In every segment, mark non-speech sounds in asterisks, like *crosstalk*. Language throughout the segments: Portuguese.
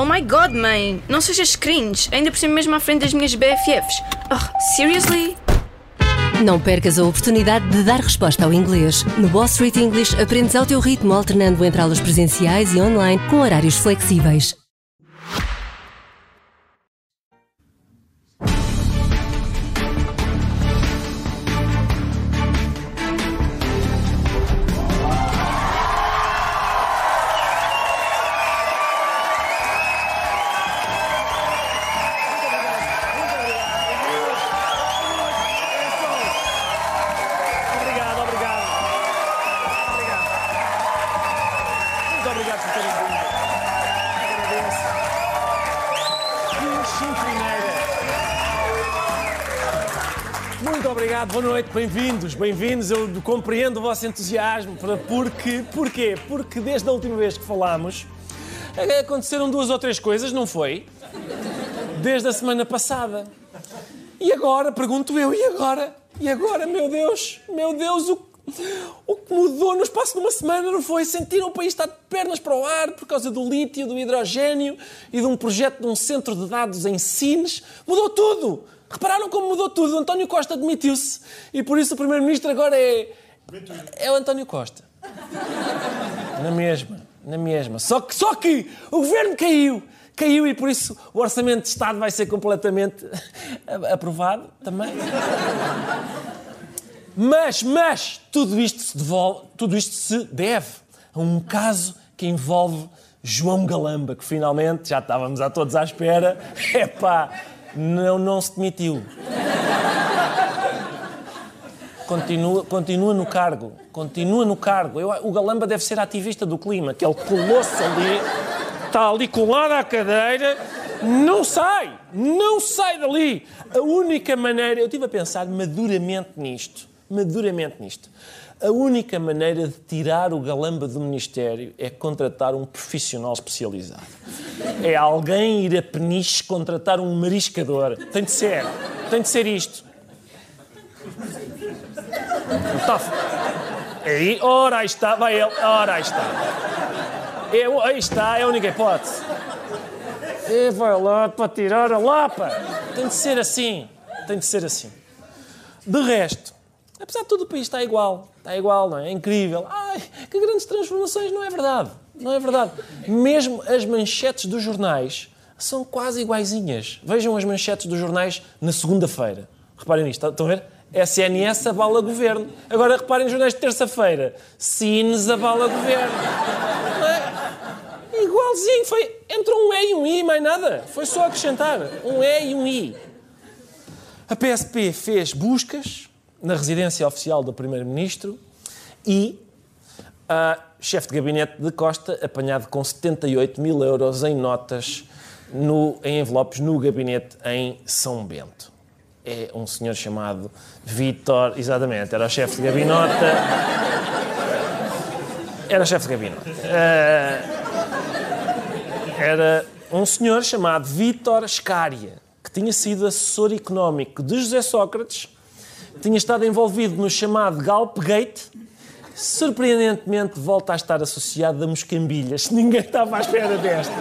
Oh my god, mãe! Não sejas cringe, ainda por cima mesmo à frente das minhas BFFs. Oh, seriously? Não percas a oportunidade de dar resposta ao inglês. No Wall Street English aprendes ao teu ritmo, alternando entre aulas presenciais e online com horários flexíveis. Bem-vindos, bem-vindos. Eu compreendo o vosso entusiasmo, porque, porquê? Porque desde a última vez que falámos, eh, aconteceram duas ou três coisas, não foi? Desde a semana passada. E agora, pergunto eu, e agora? E agora, meu Deus, meu Deus, o, o que mudou no espaço de uma semana não foi? Sentiram o país estar de pernas para o ar por causa do lítio, do hidrogênio e de um projeto de um centro de dados em Sines? Mudou tudo! Repararam como mudou tudo? O António Costa admitiu-se e por isso o Primeiro-Ministro agora é. É o António Costa. Na mesma, na mesma. Só que, só que o governo caiu. Caiu e por isso o Orçamento de Estado vai ser completamente *laughs* aprovado também. Mas, mas, tudo isto se devolve, tudo isto se deve a um caso que envolve João Galamba, que finalmente, já estávamos a todos à espera, *laughs* epá, não, não se demitiu. Continua, continua no cargo. Continua no cargo. Eu- o Galamba deve ser ativista do clima, que ele colou-se ali, está ali colado à cadeira, não sai, não sai dali. A única maneira, eu estive a pensar maduramente nisto, maduramente nisto. A única maneira de tirar o Galamba do Ministério é contratar um profissional especializado. É alguém ir a peniche contratar um mariscador. Tem de ser, tem de ser isto. Tá. Aí, ora, aí está, vai ele, ora, aí está. É, aí está, é a única hipótese. E vai lá para tirar a lapa. Tem de ser assim, tem de ser assim. De resto, apesar de tudo, o país está igual. Está igual, não é? É incrível. Ai, que grandes transformações, não é verdade. Não é verdade. Mesmo as manchetes dos jornais são quase iguaizinhas. Vejam as manchetes dos jornais na segunda-feira. Reparem nisto, estão a ver? SNS abala governo. Agora reparem nos jornais de terça-feira. Sines abala governo. É? Igualzinho. Foi, entrou um E e um I, mais nada. Foi só acrescentar. Um E e um I. A PSP fez buscas na residência oficial do Primeiro-Ministro e a chefe de gabinete de Costa apanhado com 78 mil euros em notas no, em envelopes no gabinete em São Bento. É um senhor chamado Vítor, exatamente, era o chefe de gabinete. Era chefe de gabinete. Eh, era um senhor chamado Vítor Scária, que tinha sido assessor económico de José Sócrates, tinha estado envolvido no chamado Galpgate, surpreendentemente volta a estar associado a moscambilhas. *laughs* Ninguém estava à espera desta.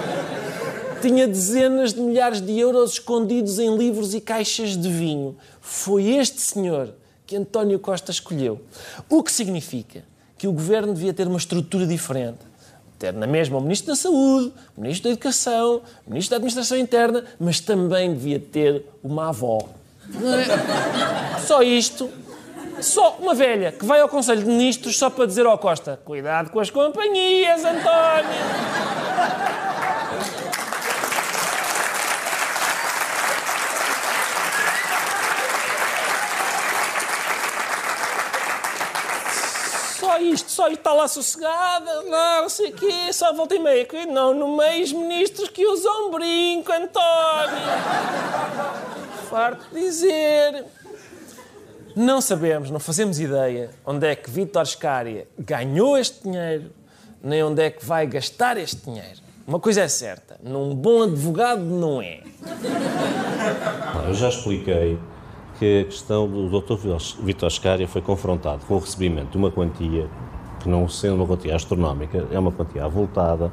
Tinha dezenas de milhares de euros escondidos em livros e caixas de vinho. Foi este senhor que António Costa escolheu. O que significa que o governo devia ter uma estrutura diferente. Ter na mesma o Ministro da Saúde, o Ministro da Educação, o Ministro da Administração Interna, mas também devia ter uma avó. *laughs* Só isto. Só uma velha que vai ao Conselho de Ministros só para dizer ao Costa: cuidado com as companhias, António. Só isto, só isto está lá sossegada, não, sei o quê, só volta e meia. Não, no meio os ministros que usam brinco, António. Farto de dizer. Não sabemos, não fazemos ideia onde é que Vítor Scária ganhou este dinheiro, nem onde é que vai gastar este dinheiro. Uma coisa é certa, num bom advogado não é. Eu já expliquei que a questão do Dr. Vítor Scária foi confrontado com o recebimento de uma quantia que, não sendo uma quantia astronómica, é uma quantia avultada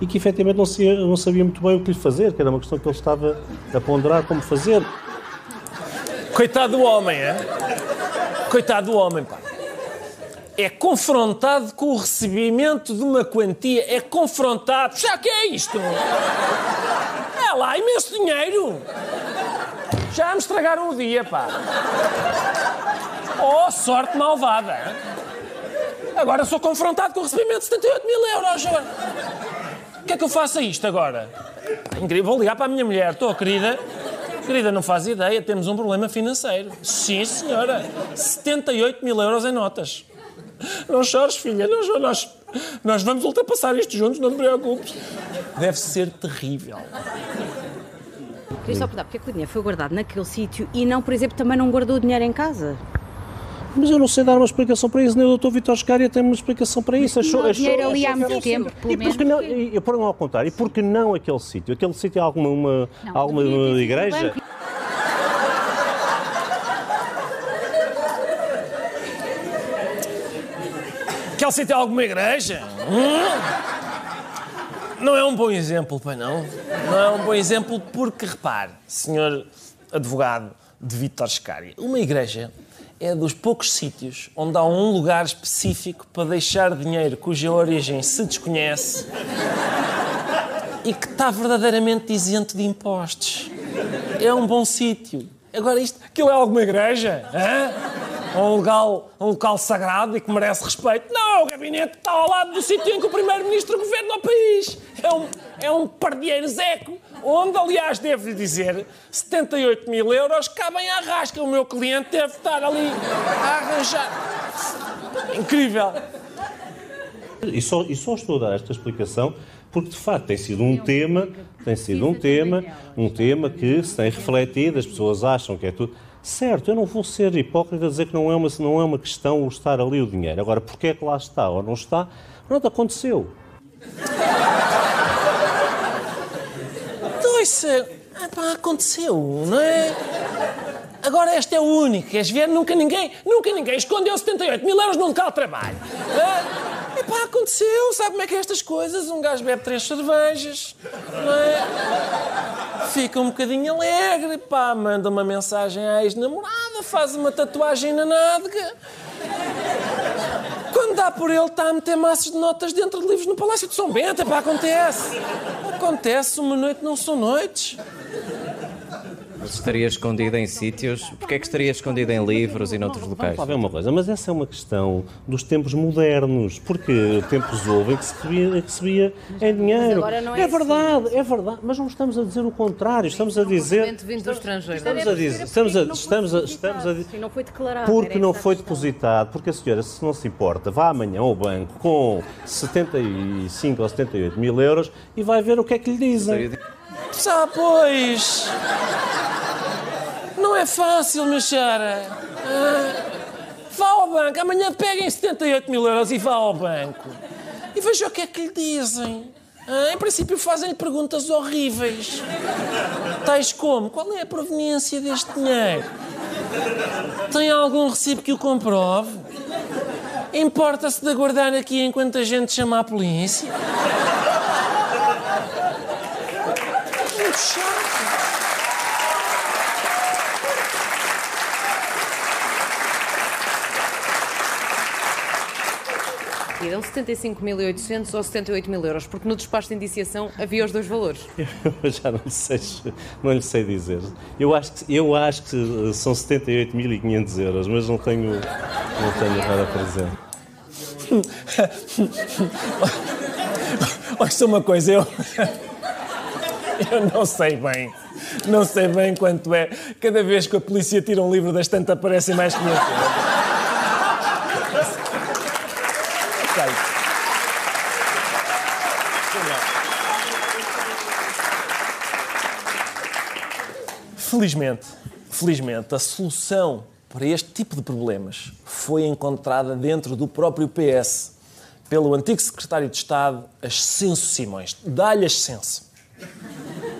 e que efetivamente não não sabia muito bem o que lhe fazer, que era uma questão que ele estava a ponderar como fazer. Coitado do homem, é? Coitado do homem, pá. É confrontado com o recebimento de uma quantia, é confrontado. Já que é isto? É lá imenso dinheiro. Já me estragaram o dia, pá. Oh, sorte malvada. hein? Agora sou confrontado com o recebimento de 78 mil euros. O que é que eu faço a isto agora? Incrível. Vou ligar para a minha mulher. Estou, querida. Querida, não faz ideia. Temos um problema financeiro. Sim, senhora. 78 mil euros em notas. Não chores, filha. Chores. Nós, nós vamos ultrapassar isto juntos. Não te preocupes. Deve ser terrível. Queria só perguntar, porque é o dinheiro foi guardado naquele sítio e não, por exemplo, também não guardou o dinheiro em casa? Mas eu não sei dar uma explicação para isso, nem o Dr. Vitor Scária tem uma explicação para isso. Achou, Não achou- dinheiro ali achou há muito sítio. tempo, pelo menos. porque não, e, e por ao contrário, e porque não aquele sítio? Aquele sítio é alguma, uma, Não, alguma sido igreja? o banco. Quer citar alguma igreja? Hum? Não é um bom exemplo, pai não. Não é um bom exemplo porque, repare, senhor advogado de Vítor Scari, uma igreja é dos poucos sítios onde há um lugar específico para deixar dinheiro cuja origem se desconhece e que está verdadeiramente isento de impostos. É um bom sítio. Agora, isto, aquilo é alguma igreja? Hã? Um local, um local sagrado e que merece respeito? Não, o gabinete está ao lado do sítio em que o primeiro-ministro governa o país. É um, é um pardieiro zeco, onde, aliás, devo-lhe dizer, 78 mil euros cabem à rasca. O meu cliente deve estar ali a arranjar. Incrível. E só, e só estou a dar esta explicação porque, de facto, tem sido um tema, tem sido um tema, um tema que se tem refletido, as pessoas acham que é tudo. Certo, eu não vou ser hipócrita a dizer que não é uma, não é uma questão o estar ali o dinheiro. Agora, porque é que lá está ou não está? Pronto, aconteceu. Isso é... Epá, aconteceu, não é? Agora este é o único, queres ver? Nunca ninguém, nunca ninguém escondeu 78 mil euros no local de trabalho. É? Epá, aconteceu, sabe como é que é estas coisas? Um gajo bebe três cervejas, não é? Fica um bocadinho alegre, pá, manda uma mensagem à ex-namorada, faz uma tatuagem na nádega. Dá por ele, está a meter massas de notas dentro de livros no Palácio de São Bento. Epá, acontece. Acontece, uma noite não são noites. Estaria escondido em sítios. Porquê é que estaria escondido em livros e noutros locais? Vamos lá ver uma coisa, mas essa é uma questão dos tempos modernos, porque tempos houve em que se recebia, que se recebia em dinheiro. agora não é assim. verdade, é verdade, mas não estamos a dizer o contrário, estamos a dizer. vindo do estrangeiro. Estamos a dizer, estamos a, estamos a, estamos a, E não foi declarado. porque não foi depositado, porque a senhora, se não se importa, vá amanhã ao banco com 75 ou 78 mil euros e vai ver o que é que lhe dizem. Ah, pois. Não é fácil, minha chara. Ah, vá ao banco, amanhã peguem 78 mil euros e vá ao banco. E veja o que é que lhe dizem. Ah, em princípio fazem-lhe perguntas horríveis. Tais como, qual é a proveniência deste dinheiro? Tem algum recibo que o comprove? Importa-se de aguardar aqui enquanto a gente chama a polícia? Muito chato. Eram 75.800 ou 78 mil euros, porque no despacho de indiciação havia os dois valores. *laughs* Eu já não sei, não lhe sei dizer. Eu acho que, eu acho que são 78.500 euros, mas não tenho, não tenho agora presente. *laughs* Olha só uma coisa, eu. *laughs* Eu não sei bem. Não sei bem quanto é. Cada vez que a polícia tira um livro da estante aparecem mais 500 euros. Sei. Felizmente, felizmente, a solução para este tipo de problemas foi encontrada dentro do próprio PS pelo antigo secretário de Estado, Ascenso Simões. Dá-lhe Ascenso.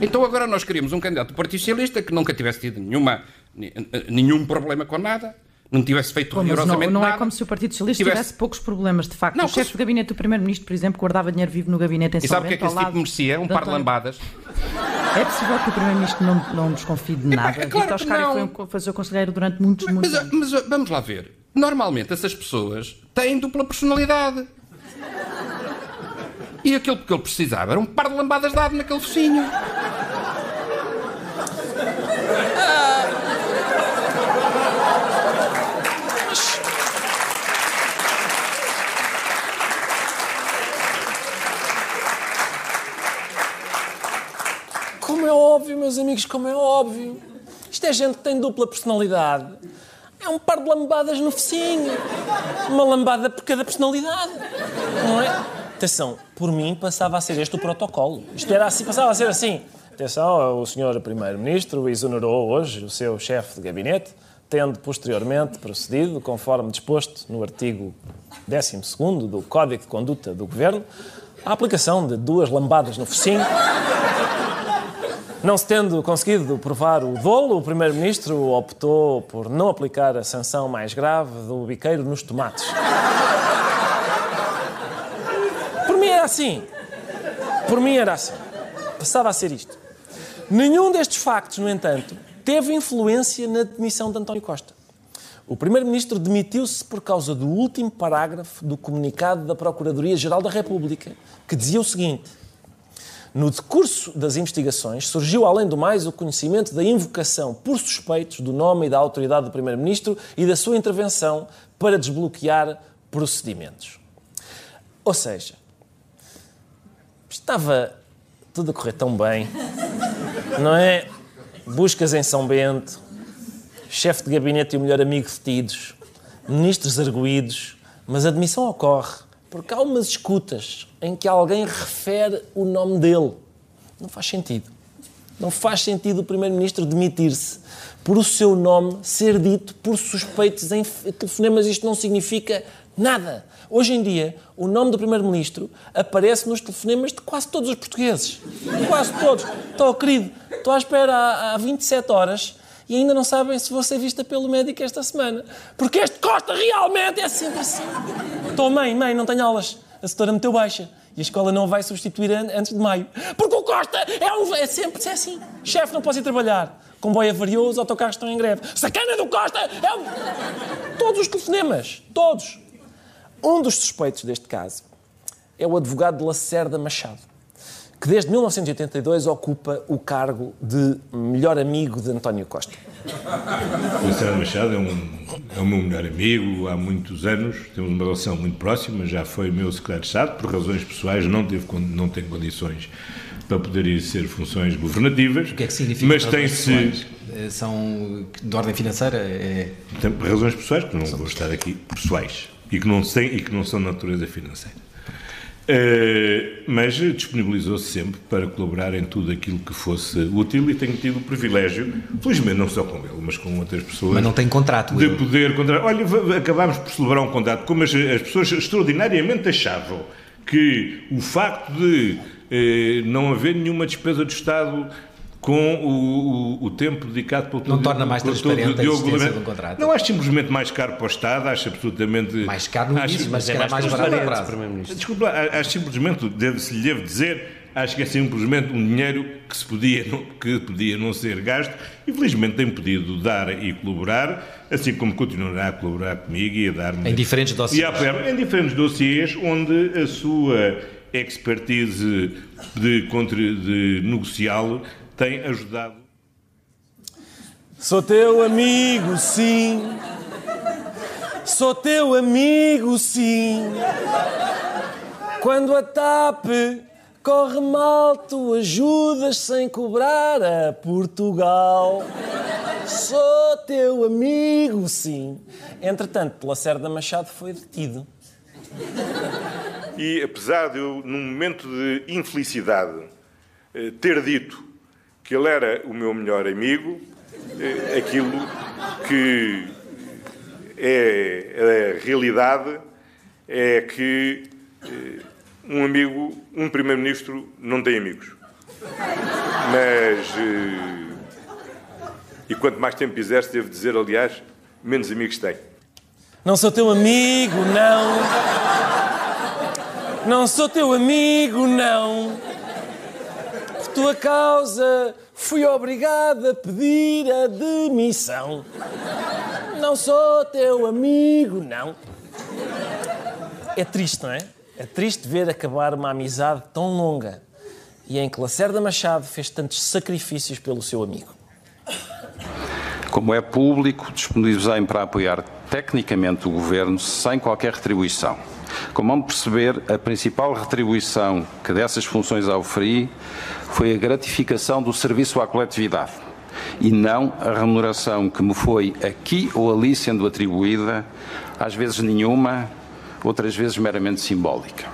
Então agora nós queríamos um candidato do Partido Socialista que nunca tivesse tido nenhuma, ni- nenhum problema com nada, não tivesse feito mas não, rigorosamente não é nada. como se o Partido Socialista tivesse- tivesse poucos problemas, de facto. Não, o chefe de gabinete do Primeiro-Ministro, por exemplo, guardava dinheiro vivo no gabinete em E São sabe o que é que esse tipo merecia? Um par de lambadas. É possível que o Primeiro-Ministro não, não desconfie de nada. é claro Vitor não. foi, foi seu conselheiro durante muitos, muitos Mas, anos. mas vamos lá ver. Normalmente essas pessoas têm dupla personalidade. E aquilo que ele precisava era um par de lambadas dado naquele focinho. Como é óbvio, meus amigos, como é óbvio. Isto é gente que tem dupla personalidade. É um par de lambadas no focinho. Uma lambada por cada personalidade. Não é? Atenção, por mim passava a ser este o protocolo. Isto era assim, passava a ser assim. Atenção, o senhor Primeiro-Ministro exonerou hoje o seu chefe de gabinete, tendo posteriormente procedido, conforme disposto no artigo 12º do Código de Conduta do Governo, à aplicação de duas lambadas no focinho não se tendo conseguido provar o dolo, o Primeiro-Ministro optou por não aplicar a sanção mais grave do biqueiro nos tomates. Era assim. Por mim era assim. Passava a ser isto. Nenhum destes factos, no entanto, teve influência na demissão de António Costa. O Primeiro-Ministro demitiu-se por causa do último parágrafo do comunicado da Procuradoria-Geral da República, que dizia o seguinte. No decurso das investigações, surgiu, além do mais, o conhecimento da invocação por suspeitos do nome e da autoridade do Primeiro-Ministro e da sua intervenção para desbloquear procedimentos. Ou seja, estava tudo a correr tão bem, não é? Buscas em São Bento, chefe de gabinete e o melhor amigo detidos, ministros arguídos, mas a demissão ocorre porque há umas escutas em que alguém refere o nome dele. Não faz sentido. Não faz sentido o Primeiro-Ministro demitir-se por o seu nome ser dito por suspeitos em telefonemas. Isto não significa nada. Hoje em dia, o nome do Primeiro-Ministro aparece nos telefonemas de quase todos os portugueses. Quase todos. Estou, querido, estou à espera há, há 27 horas e ainda não sabem se vou ser vista pelo médico esta semana. Porque este Costa realmente é sempre assim. Estou, mãe, mãe, não tenho aulas. A setora meteu baixa. E a escola não vai substituir an- antes de maio. Porque o Costa é, um, é sempre é assim. Chefe, não posso ir trabalhar. Comboio avariou, os autocarros estão em greve. Sacana do Costa é um... Todos os telefonemas. Todos. Um dos suspeitos deste caso é o advogado de Lacerda Machado, que desde 1982 ocupa o cargo de melhor amigo de António Costa. Lacerda Machado é, um, é o meu melhor amigo há muitos anos, temos uma relação muito próxima, já foi meu secretário de Estado, por razões pessoais não, teve, não tem condições para poder exercer funções governativas. O que é que significa? Mas tem-se. Eh, São de ordem financeira? É... Tem razões pessoais, que não vou estar aqui, pessoais, e que não, têm, e que não são de natureza financeira. Eh, mas disponibilizou-se sempre para colaborar em tudo aquilo que fosse útil e tenho tido o privilégio, felizmente não só com ele, mas com outras pessoas. Mas não tem contrato. De ele. poder contratar. Olha, acabámos por celebrar um contrato, como as, as pessoas extraordinariamente achavam que o facto de eh, não haver nenhuma despesa do Estado com o, o- o tempo dedicado pelo Não torna mais transparente a existência de um contrato. Não acho simplesmente mais caro para o Estado, acho absolutamente. Mais caro não acho- dizes, mas é mais mais barato a transparente, prazo. Primeiro-Ministro. Desculpa, acho simplesmente, deve, se lhe devo dizer, acho que é simplesmente um dinheiro que se podia não, que podia não ser gasto e felizmente tem podido dar e colaborar, assim como continuará a colaborar comigo e a dar-me... Em diferentes dossiês. E em diferentes dossiês onde a sua expertise de, contra, de negociá-lo tem ajudado. Sou teu amigo, sim. Sou teu amigo, sim. Quando a TAP corre mal, tu ajudas sem cobrar a Portugal. Sou teu amigo, sim. Entretanto, Lacerda Machado foi detido. E apesar de eu, num momento de infelicidade, eh, ter dito que ele era o meu melhor amigo, eh, aquilo que é a realidade é que eh, um amigo, um primeiro-ministro, não tem amigos. Mas. eh, E quanto mais tempo exerce, devo dizer, aliás, menos amigos tem. Não sou teu amigo, não. Não sou teu amigo, não. Tua causa fui obrigado a pedir a demissão. Não sou teu amigo, não. É triste, não é? É triste ver acabar uma amizade tão longa e em que Lacerda Machado fez tantos sacrifícios pelo seu amigo. Como é público, disponibilizei-me para apoiar tecnicamente o governo sem qualquer retribuição. Como vão perceber, a principal retribuição que dessas funções oferi foi a gratificação do serviço à coletividade e não a remuneração que me foi aqui ou ali sendo atribuída, às vezes nenhuma, outras vezes meramente simbólica.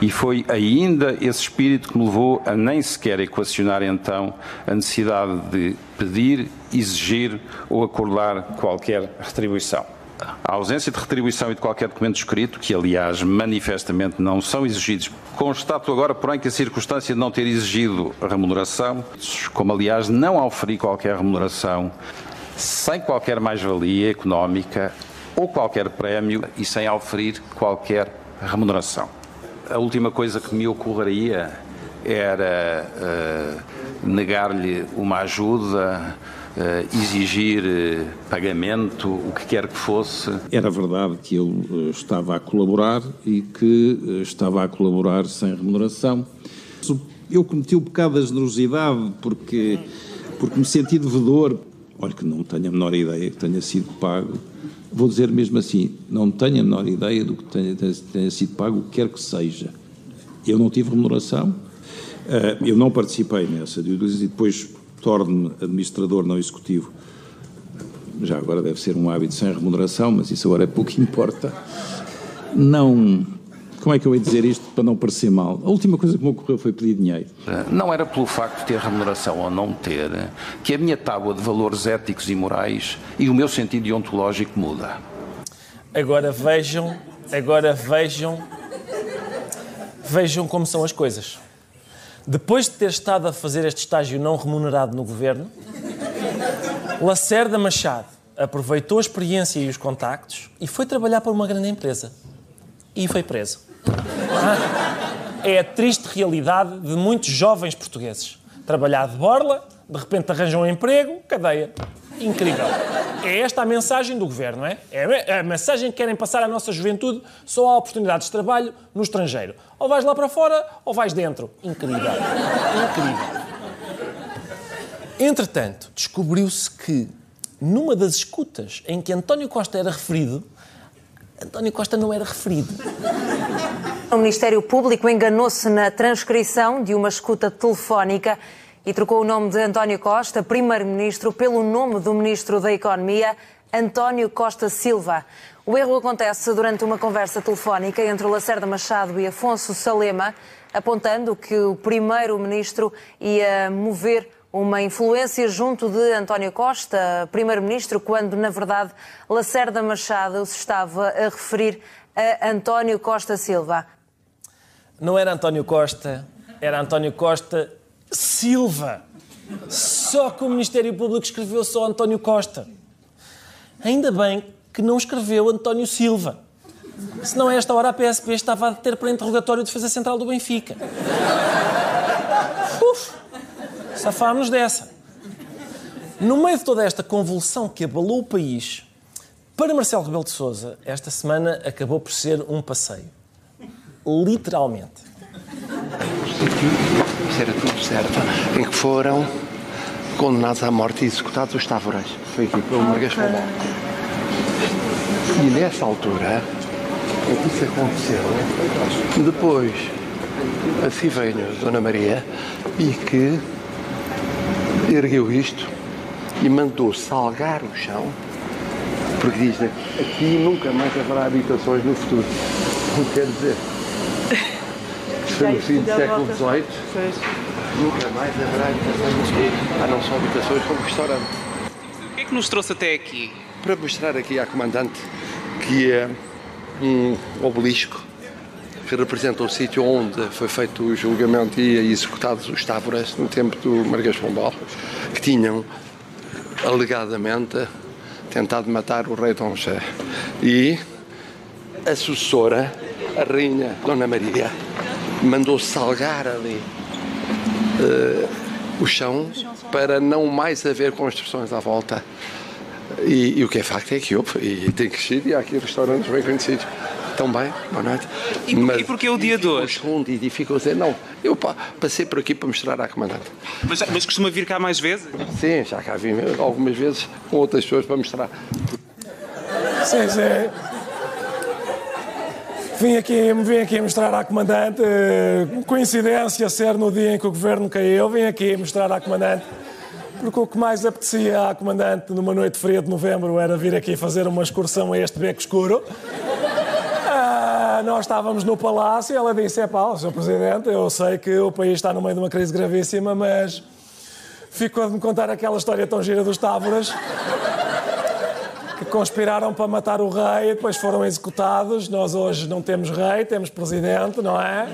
E foi ainda esse espírito que me levou a nem sequer equacionar então a necessidade de pedir, exigir ou acordar qualquer retribuição. A ausência de retribuição e de qualquer documento escrito, que aliás manifestamente não são exigidos, constato agora, porém, que a circunstância de não ter exigido remuneração, como aliás não oferi qualquer remuneração, sem qualquer mais-valia económica ou qualquer prémio e sem oferir qualquer remuneração. A última coisa que me ocorreria era uh, negar-lhe uma ajuda, exigir uh, pagamento, o que quer que fosse. Era verdade que ele estava a colaborar e que estava a colaborar sem remuneração. Eu cometi o pecado da generosidade porque, porque me senti devedor. Olha que não tenho a menor ideia que tenha sido pago vou dizer mesmo assim, não tenho a menor ideia do que tenha, tenha sido pago, o que quer que seja. Eu não tive remuneração, eh, eu não participei nessa e depois torno-me administrador não executivo. Já agora deve ser um hábito sem remuneração, mas isso agora é pouco importa. Não como é que eu ia dizer isto para não parecer mal? A última coisa que me ocorreu foi pedir dinheiro. Não era pelo facto de ter remuneração ou não ter que a minha tábua de valores éticos e morais e o meu sentido deontológico muda. Agora vejam, agora vejam, vejam como são as coisas. Depois de ter estado a fazer este estágio não remunerado no governo, Lacerda Machado aproveitou a experiência e os contactos e foi trabalhar para uma grande empresa. E foi preso. É a triste realidade de muitos jovens portugueses. Trabalhar de borla, de repente arranjam um emprego, cadeia. Incrível. É esta a mensagem do governo, é? É a mensagem que querem passar à nossa juventude. Só há oportunidades de trabalho no estrangeiro. Ou vais lá para fora ou vais dentro. Incrível. Incrível. Entretanto, descobriu-se que numa das escutas em que António Costa era referido, António Costa não era referido. O Ministério Público enganou-se na transcrição de uma escuta telefónica e trocou o nome de António Costa, primeiro-ministro, pelo nome do ministro da Economia, António Costa Silva. O erro acontece durante uma conversa telefónica entre Lacerda Machado e Afonso Salema, apontando que o primeiro-ministro ia mover uma influência junto de António Costa, primeiro-ministro, quando, na verdade, Lacerda Machado se estava a referir a António Costa Silva. Não era António Costa, era António Costa Silva. Só que o Ministério Público escreveu só António Costa. Ainda bem que não escreveu António Silva. Senão, a esta hora, a PSP estava a ter para interrogatório de defesa central do Benfica. Uf, safámos dessa. No meio de toda esta convulsão que abalou o país, para Marcelo Rebelo de Sousa, esta semana acabou por ser um passeio. Literalmente. Era tudo certo. Em que foram condenados à morte e executados os távoras. Foi aqui pelo Margas Pombal. E nessa altura, o que isso aconteceu, depois assim veio Dona Maria e que ergueu isto e mandou salgar o chão porque diz aqui nunca mais haverá habitações no futuro. Não quer dizer *laughs* no fim do século XVIII nunca mais haverá habitações aqui. Há não só habitações como restaurante. O que é que nos trouxe até aqui? Para mostrar aqui à comandante que é um obelisco que representa o sítio onde foi feito o julgamento e executados os távoras no tempo do Marquês Pombal, que tinham alegadamente tentado matar o rei Dom José. E a sucessora, a rainha Dona Maria, mandou salgar ali eh, o chão para não mais haver construções à volta. E, e o que é facto é que houve, e tem crescido, e há aqui restaurantes bem conhecidos. Também, boa noite. E, por- e porquê o dia de hoje? E edificou dizer, não, eu pa- passei por aqui para mostrar à comandante. Mas, mas costuma vir cá mais vezes? Sim, já cá vim algumas vezes com outras pessoas para mostrar. Sim, sim. Vim aqui, vim aqui mostrar à comandante, eh, coincidência ser no dia em que o governo caiu, vim aqui mostrar à comandante, porque o que mais apetecia à comandante numa noite fria de novembro era vir aqui fazer uma excursão a este beco escuro. Ah, nós estávamos no palácio e ela disse: É pá, Sr. Presidente, eu sei que o país está no meio de uma crise gravíssima, mas ficou de me contar aquela história tão gira dos távoras que conspiraram para matar o rei e depois foram executados. Nós hoje não temos rei, temos presidente, não é?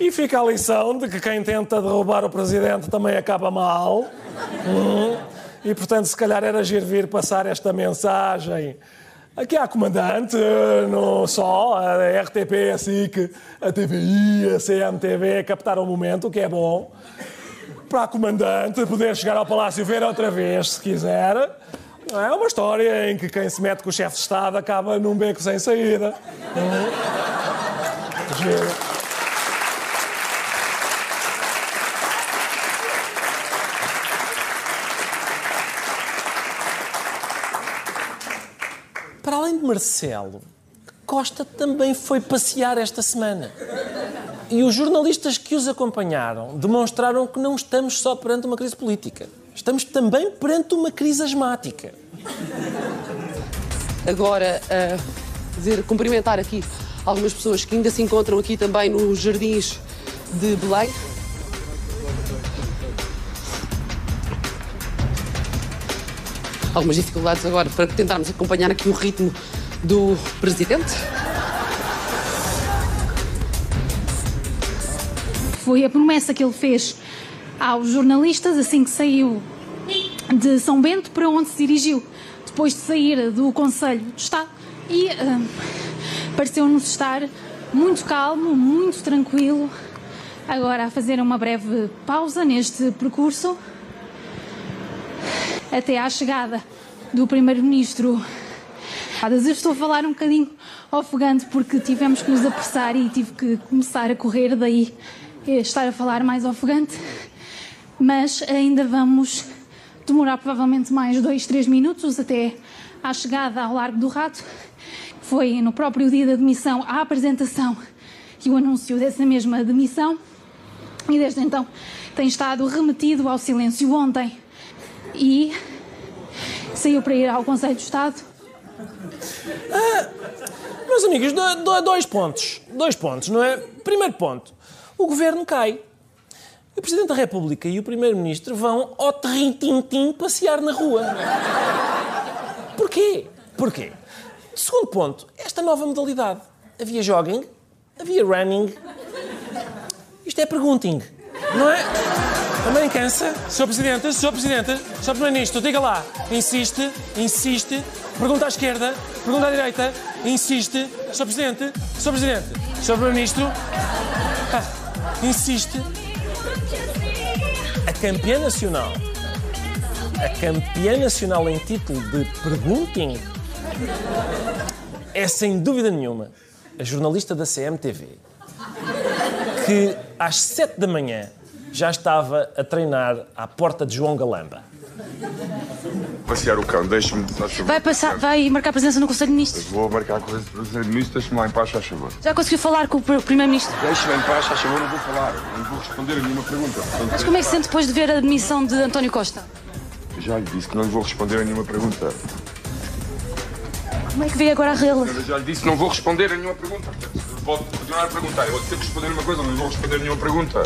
E fica a lição de que quem tenta derrubar o presidente também acaba mal. Hum. E portanto, se calhar era agir vir passar esta mensagem aqui à comandante, não só, a RTP, a SIC, a TVI, a CMTV captaram o momento, o que é bom. Para a comandante poder chegar ao palácio ver outra vez, se quiser. É uma história em que quem se mete com o chefe de Estado acaba num beco sem saída. Para além de Marcelo, Costa também foi passear esta semana. E os jornalistas que os acompanharam demonstraram que não estamos só perante uma crise política. Estamos também perante uma crise asmática. Agora, a dizer, cumprimentar aqui algumas pessoas que ainda se encontram aqui também nos jardins de Belém. Algumas dificuldades agora para tentarmos acompanhar aqui o ritmo do presidente. Foi a promessa que ele fez aos jornalistas assim que saiu de São Bento, para onde se dirigiu depois de sair do Conselho de Estado e hum, pareceu-nos estar muito calmo, muito tranquilo. Agora a fazer uma breve pausa neste percurso até à chegada do Primeiro-Ministro. Eu estou a falar um bocadinho ofegante porque tivemos que nos apressar e tive que começar a correr, daí eh, estar a falar mais ofegante. Mas ainda vamos demorar provavelmente mais dois, três minutos até à chegada ao Largo do Rato. Foi no próprio dia da demissão a apresentação e o anúncio dessa mesma demissão. E desde então tem estado remetido ao silêncio ontem e saiu para ir ao Conselho de Estado. Ah, meus amigos, do- do- dois pontos. Dois pontos, não é? Primeiro ponto: o governo cai. O Presidente da República e o Primeiro-Ministro vão ao terrim-tim-tim passear na rua. Porquê? Porquê? Segundo ponto, esta nova modalidade. Havia jogging, havia running. Isto é pergunting, não é? Também cansa? Sr. Presidente, Sr. Presidente, Sr. Primeiro-Ministro, diga lá. Insiste, insiste. Pergunta à esquerda, pergunta à direita. Insiste. Sr. Presidente, Sr. Presidente, Sr. Primeiro-Ministro. Ah, insiste. A campeã nacional. A campeã nacional em título de pergunting é sem dúvida nenhuma a jornalista da CMTV que às 7 da manhã já estava a treinar à porta de João Galamba. Passear o cão, deixe-me. Vai, passar, vai marcar presença no Conselho de Ministros. Vou marcar com o Primeiro-Ministro, deixe-me lá em paz, faz favor. Já conseguiu falar com o Pr- Primeiro-Ministro? Deixe-me em paz, faz favor, não vou falar, não vou responder a nenhuma pergunta. Portanto, Mas como é que se sente depois de ver a demissão de António Costa? Já lhe disse que não lhe vou responder a nenhuma pergunta. Como é que vê agora a real? Eu já lhe disse que não vou responder a nenhuma pergunta. Pode continuar a perguntar. Eu vou ter que responder uma coisa, não lhe vou responder a nenhuma pergunta.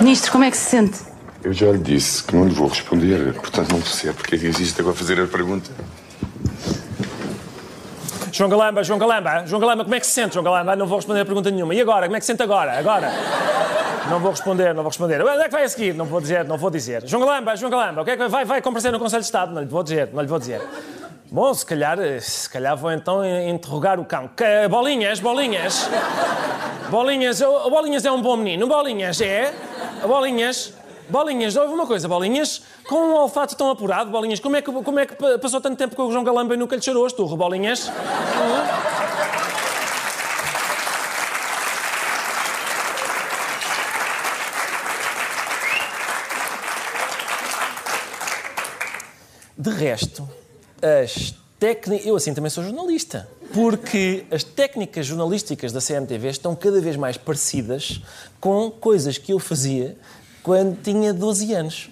Ministro, como é que se sente? Eu já lhe disse que não lhe vou responder, portanto não percebo porque é que existe agora fazer a pergunta. João Galamba, João Galamba, João Galamba, como é que se sente, João Galamba? Não vou responder a pergunta nenhuma. E agora? Como é que se sente agora? Agora? Não vou responder, não vou responder. Onde é que vai a seguir? Não vou dizer, não vou dizer. João Galamba, João Galamba, o que é que vai, vai comparecer no Conselho de Estado? Não lhe vou dizer, não lhe vou dizer. Bom, se calhar, se calhar vou então interrogar o cão. Que, bolinhas, bolinhas. Bolinhas, o o Bolinhas é um bom menino. Bolinhas, é? Bolinhas. Bolinhas, ouve uma coisa, Bolinhas, com um olfato tão apurado, Bolinhas, como é que, como é que pa- passou tanto tempo com o João Galamba e nunca lhe cheirou as turro, Bolinhas? De resto, as Eu assim também sou jornalista. Porque as técnicas jornalísticas da CMTV estão cada vez mais parecidas com coisas que eu fazia quando tinha 12 anos.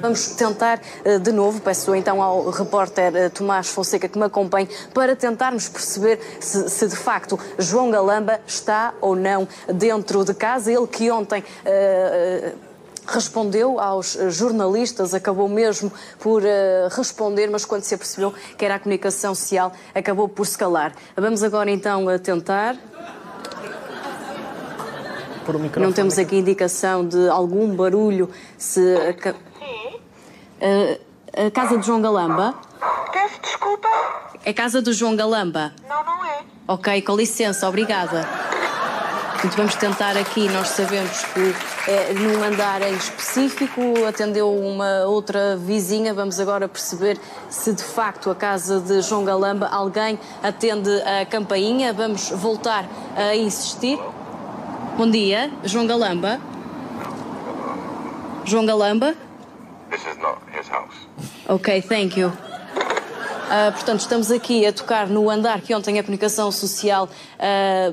Vamos tentar eh, de novo, peço então ao repórter eh, Tomás Fonseca que me acompanhe para tentarmos perceber se, se de facto João Galamba está ou não dentro de casa. Ele que ontem. eh, Respondeu aos eh, jornalistas, acabou mesmo por eh, responder, mas quando se apercebeu que era a comunicação social, acabou por se calar. Vamos agora então a tentar. Não temos aqui indicação de algum barulho. Se a, ca- Eh, a casa de João Galamba. Peço desculpa. É casa do João Galamba. Não, não é. Ok, com licença, obrigada. Portanto, vamos tentar aqui, nós sabemos que é num andar em específico, atendeu uma outra vizinha, vamos agora perceber se de facto a casa de João Galamba alguém atende a campainha, vamos voltar a insistir. Bom dia, João Galamba. João Galamba? This is not his house. Ok, thank you. Ah, portanto, estamos aqui a tocar no andar que ontem a comunicação social ah,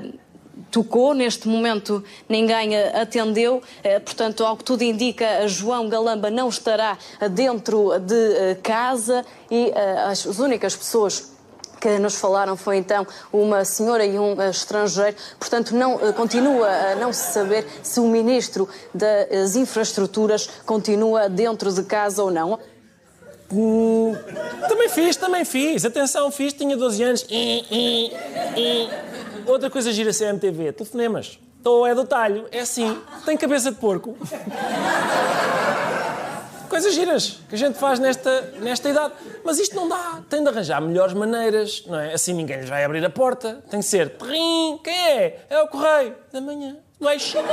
tocou. Neste momento, ninguém atendeu. Ah, portanto, ao que tudo indica, João Galamba não estará dentro de ah, casa e ah, as, as únicas pessoas que nos falaram foi então uma senhora e um eh, estrangeiro. Portanto, não, eh, continua a não se saber se o ministro das Infraestruturas continua dentro de casa ou não. Hum, também fiz, também fiz. Atenção, fiz, tinha 12 anos. Outra coisa gira CMTV, telefonemas. Ou é do talho, é assim, tem cabeça de porco. Coisas giras que a gente faz nesta, nesta idade. Mas isto não dá. Tem de arranjar melhores maneiras, não é? Assim ninguém lhes vai abrir a porta. Tem que ser. Trim, quem é? É o correio. Da manhã. Não é China.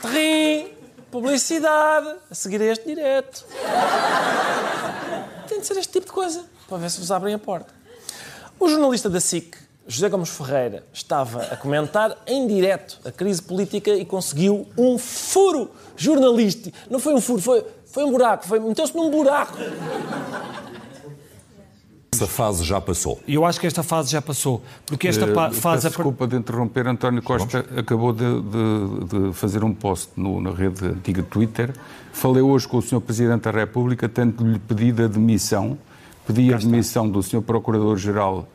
Trim, publicidade, a seguir a este direto. Tem de ser este tipo de coisa, para ver se vos abrem a porta. O jornalista da SIC, José Gomes Ferreira, estava a comentar em direto a crise política e conseguiu um furo jornalístico. Não foi um furo, foi, foi um buraco, foi, meteu-se num buraco. Essa fase já passou. Eu acho que esta fase já passou. Porque esta peço fase. desculpa de interromper, António Costa acabou de, de- de fazer um post no- na rede antiga Twitter. Falei hoje com o Sr. Presidente da República, tendo-lhe pedido a demissão, pedi a demissão do Sr. Procurador-Geral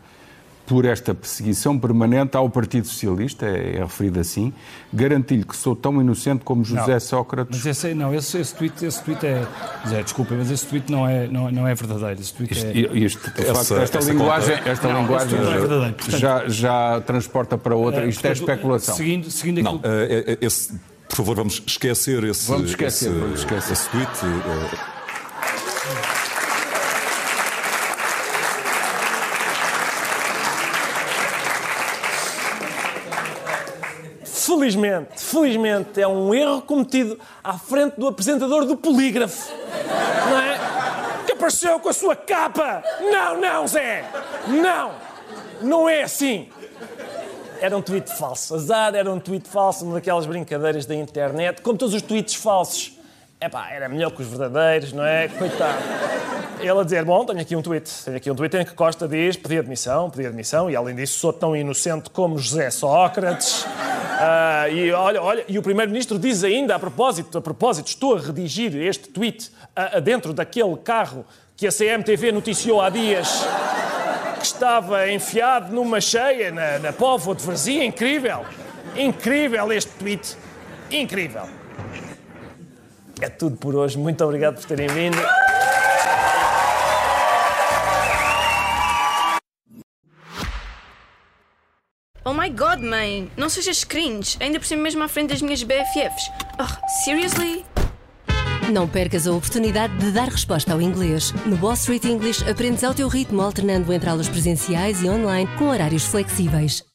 por esta perseguição permanente ao Partido Socialista, é, é referido assim, garanti-lhe que sou tão inocente como José Não, Sócrates. Mas esse, não, esse, esse, tweet, esse tweet é. Zé, desculpa, mas esse tweet não é, não, não é verdadeiro. Esse tweet é. Isto, de Essa- facto, esta essa linguagem, conta- esta Não, linguagem tweet não é. Portanto- já, já transporta para outra. Eh, Isto é portanto, especulação. seguindo- seguindo Não, eh, eh, esse, por favor, vamos esquecer esse, Vamos esquecer, esse, vamos esquecer. esse tweet. Felizmente, felizmente, é um erro cometido à frente do apresentador do polígrafo. Não é? Que apareceu com a sua capa. Não, não, Zé. Não. Não é assim. Era um tweet falso. Azar era um tweet falso, uma daquelas brincadeiras da internet. Como todos os tweets falsos. Epá, era melhor que os verdadeiros, não é? Coitado. Ele a dizer, bom, tenho aqui um tweet. Tenho aqui um tweet em que Costa diz, pedi admissão, pedi admissão, e além disso sou tão inocente como José Sócrates. Ah, e olha, olha, e o Primeiro-Ministro diz ainda, a propósito, a propósito, estou a redigir este tweet ah, dentro daquele carro que a CMTV noticiou há dias que estava enfiado numa cheia na, na Póvoa de Varzia, incrível. Incrível este tweet. Incrível. É tudo por hoje. Muito obrigado por terem vindo. Oh my god, mãe! Não sejas cringe, ainda por cima mesmo à frente das minhas BFFs. Oh, seriously? Não percas a oportunidade de dar resposta ao inglês. No Wall Street English aprendes ao teu ritmo, alternando entre aulas presenciais e online com horários flexíveis.